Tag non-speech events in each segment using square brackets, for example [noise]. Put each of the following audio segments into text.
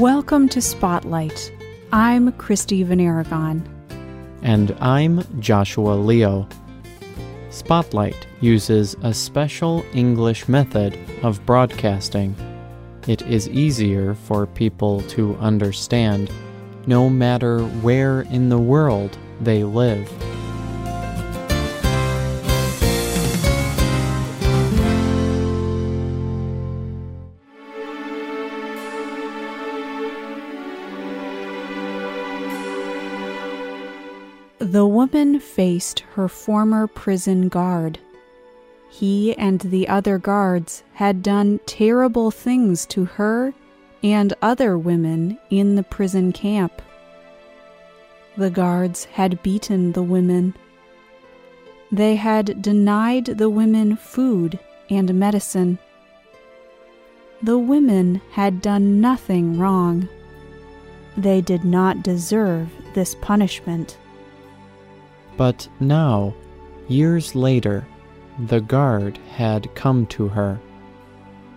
Welcome to Spotlight. I'm Christy Van Aragon. And I'm Joshua Leo. Spotlight uses a special English method of broadcasting. It is easier for people to understand no matter where in the world they live. The woman faced her former prison guard. He and the other guards had done terrible things to her and other women in the prison camp. The guards had beaten the women. They had denied the women food and medicine. The women had done nothing wrong. They did not deserve this punishment. But now, years later, the guard had come to her.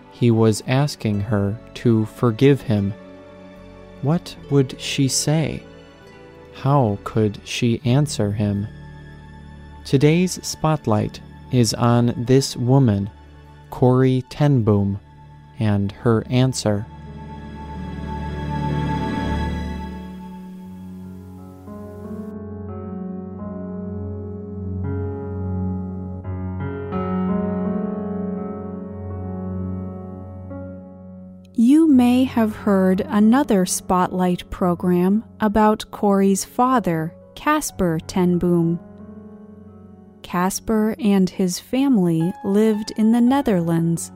He was asking her to forgive him. What would she say? How could she answer him? Today's spotlight is on this woman, Corrie ten Boom, and her answer. Have heard another Spotlight program about Corrie's father, Casper ten Boom. Casper and his family lived in the Netherlands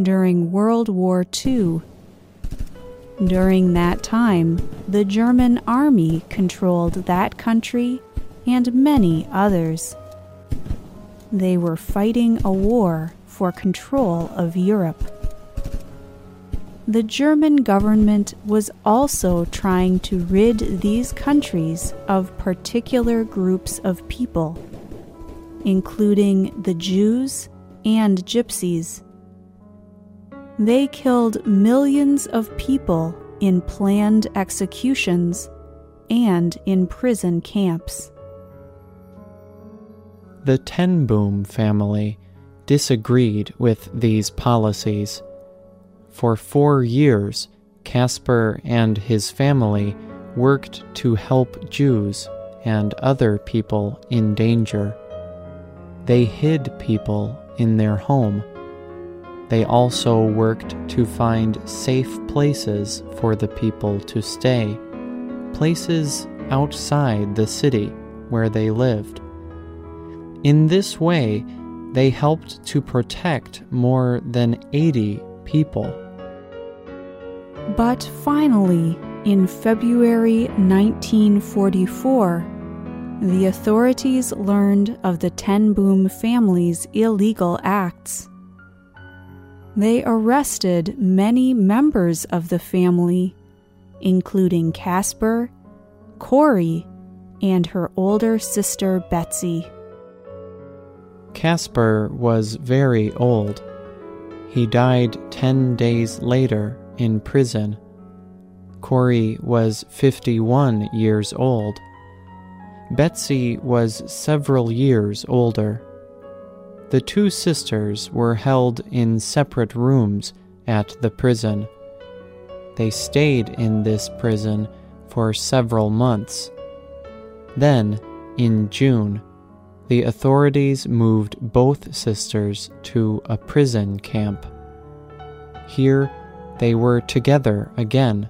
during World War II. During that time, the German army controlled that country and many others. They were fighting a war for control of Europe the German government was also trying to rid these countries of particular groups of people, including the Jews and Gypsies. They killed millions of people in planned executions and in prison camps. The Ten Boom family disagreed with these policies for four years, Casper and his family worked to help Jews and other people in danger. They hid people in their home. They also worked to find safe places for the people to stay, places outside the city where they lived. In this way, they helped to protect more than 80 people. But finally, in February 1944, the authorities learned of the Ten Boom family's illegal acts. They arrested many members of the family, including Casper, Corrie, and her older sister Betsy. Casper was very old. He died ten days later in prison. Corrie was 51 years old. Betsy was several years older. The two sisters were held in separate rooms at the prison. They stayed in this prison for several months. Then, in June, the authorities moved both sisters to a prison camp. Here, they were together again.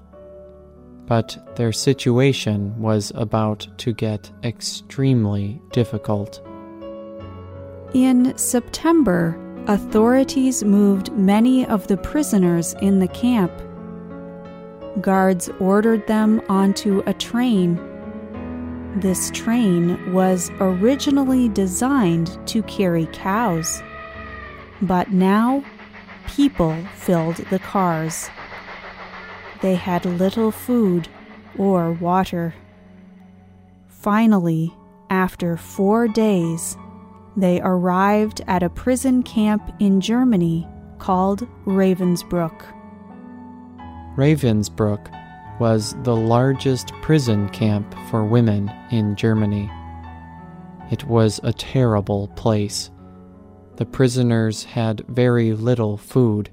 But their situation was about to get extremely difficult. In September, authorities moved many of the prisoners in the camp. Guards ordered them onto a train. This train was originally designed to carry cows, but now people filled the cars. They had little food or water. Finally, after four days, they arrived at a prison camp in Germany called Ravensbrück. Ravensbrück was the largest prison camp for women in Germany. It was a terrible place. The prisoners had very little food.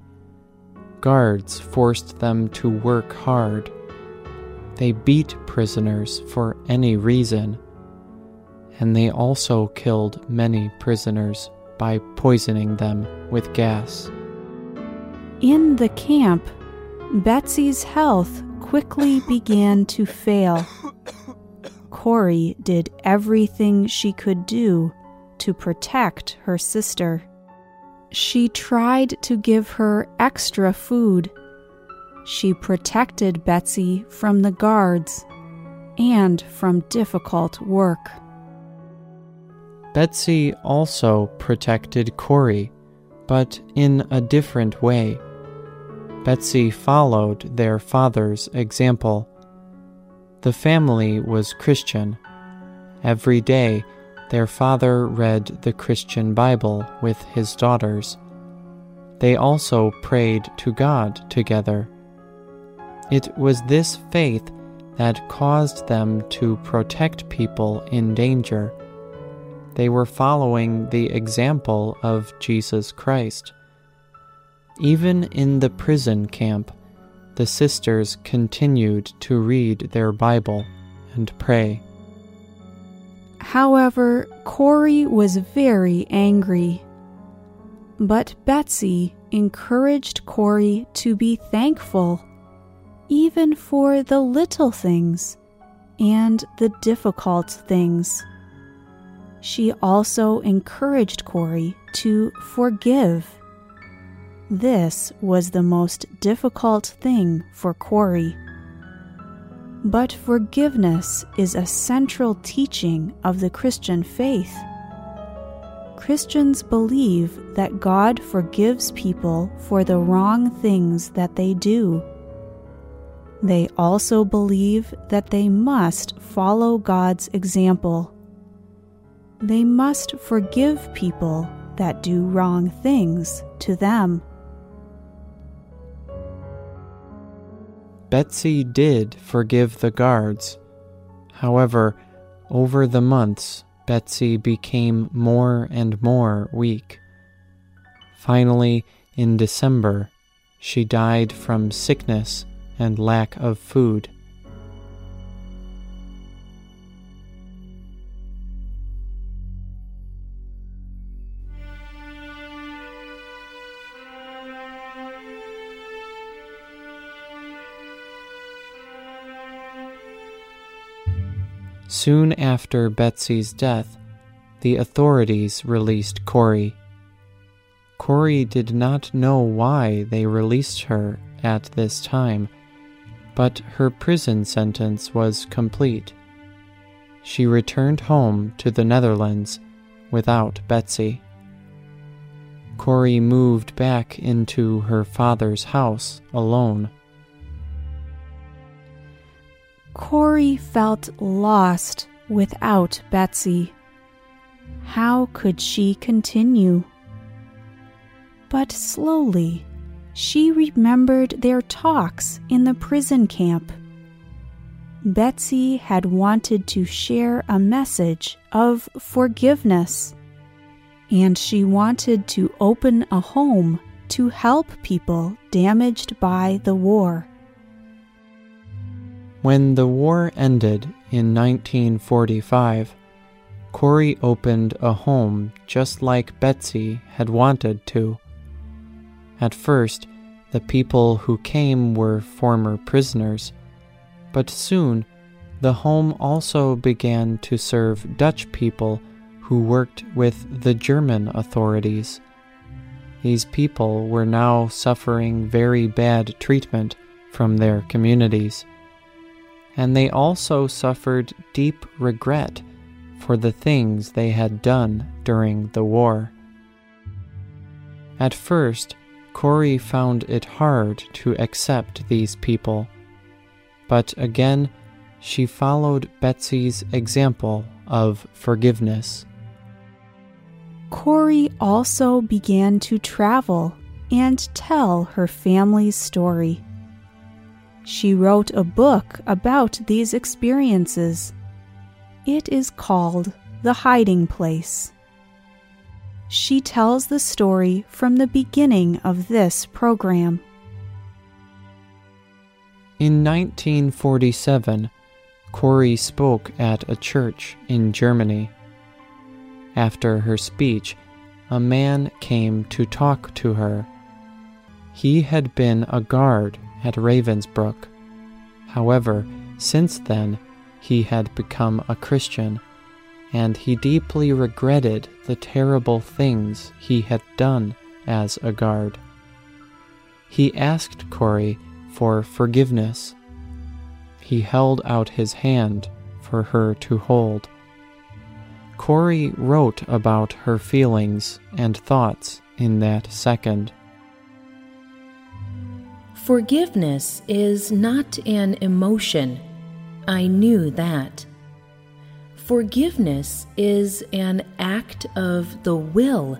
Guards forced them to work hard. They beat prisoners for any reason. And they also killed many prisoners by poisoning them with gas. In the camp, Betsy's health quickly [laughs] began to fail. Corrie did everything she could do to protect her sister. She tried to give her extra food. She protected Betsy from the guards and from difficult work. Betsy also protected Corrie, but in a different way. Betsy followed their father's example. The family was Christian. Every day, their father read the Christian Bible with his daughters. They also prayed to God together. It was this faith that caused them to protect people in danger. They were following the example of Jesus Christ. Even in the prison camp, the sisters continued to read their Bible and pray. However, Corrie was very angry. But Betsy encouraged Corrie to be thankful, even for the little things and the difficult things. She also encouraged Corrie to forgive this was the most difficult thing for Corrie. But forgiveness is a central teaching of the Christian faith. Christians believe that God forgives people for the wrong things that they do. They also believe that they must follow God's example. They must forgive people that do wrong things to them. Betsy did forgive the guards. However, over the months, Betsy became more and more weak. Finally, in December, she died from sickness and lack of food. Soon after Betsy's death, the authorities released Corrie. Corrie did not know why they released her at this time, but her prison sentence was complete. She returned home to the Netherlands without Betsy. Corrie moved back into her father's house alone. Corrie felt lost without Betsy. How could she continue? But slowly, she remembered their talks in the prison camp. Betsy had wanted to share a message of forgiveness, and she wanted to open a home to help people damaged by the war. When the war ended in 1945, Corrie opened a home just like Betsy had wanted to. At first, the people who came were former prisoners, but soon the home also began to serve Dutch people who worked with the German authorities. These people were now suffering very bad treatment from their communities and they also suffered deep regret for the things they had done during the war. At first, Corrie found it hard to accept these people, but again she followed Betsy's example of forgiveness. Corrie also began to travel and tell her family's story She wrote a book about these experiences. It is called The Hiding Place. She tells the story from the beginning of this program. In 1947, Corrie spoke at a church in Germany. After her speech, a man came to talk to her. He had been a guard at Ravensbrück. However, since then, he had become a Christian, and he deeply regretted the terrible things he had done as a guard. He asked Corrie for forgiveness. He held out his hand for her to hold. Corrie wrote about her feelings and thoughts in that second. Forgiveness is not an emotion. I knew that. Forgiveness is an act of the will.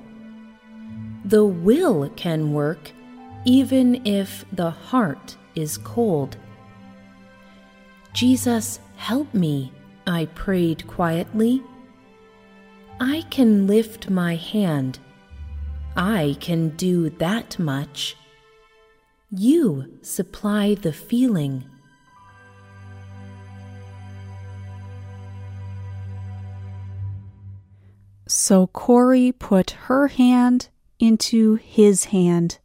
The will can work even if the heart is cold. Jesus, help me, I prayed quietly. I can lift my hand. I can do that much. You supply the feeling. So Corrie put her hand into his hand.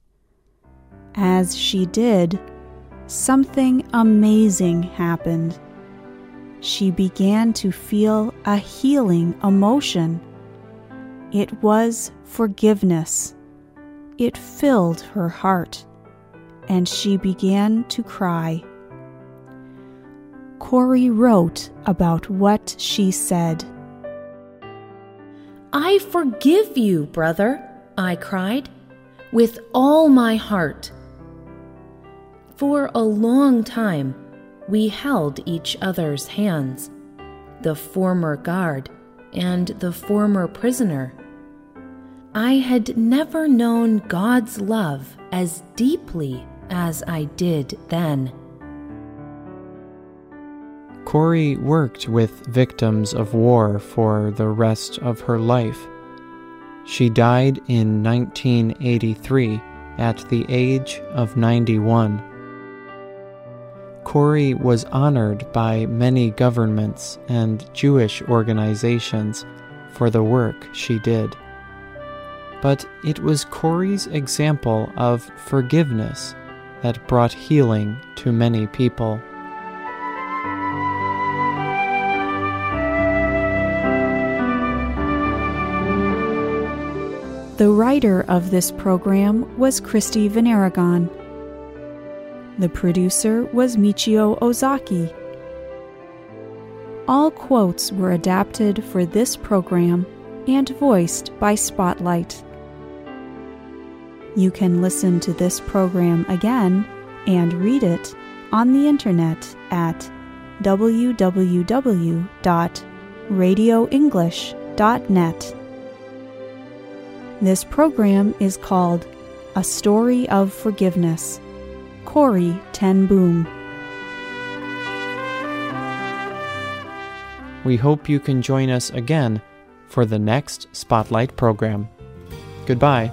As she did, something amazing happened. She began to feel a healing emotion. It was forgiveness. It filled her heart, and she began to cry. Corrie wrote about what she said. I forgive you, brother, I cried, with all my heart. For a long time, we held each other's hands, the former guard and the former prisoner. I had never known God's love as deeply as I did then. Corrie worked with victims of war for the rest of her life. She died in 1983 at the age of 91. Corrie was honored by many governments and Jewish organizations for the work she did. But it was Corrie's example of forgiveness that brought healing to many people. The writer of this program was Christy Van Aragon. The producer was Michio Ozaki. All quotes were adapted for this program and voiced by Spotlight. You can listen to this program again and read it on the internet at www.radioenglish.net. This program is called A Story of Forgiveness. Corrie Ten Boom. We hope you can join us again for the next Spotlight program. Goodbye.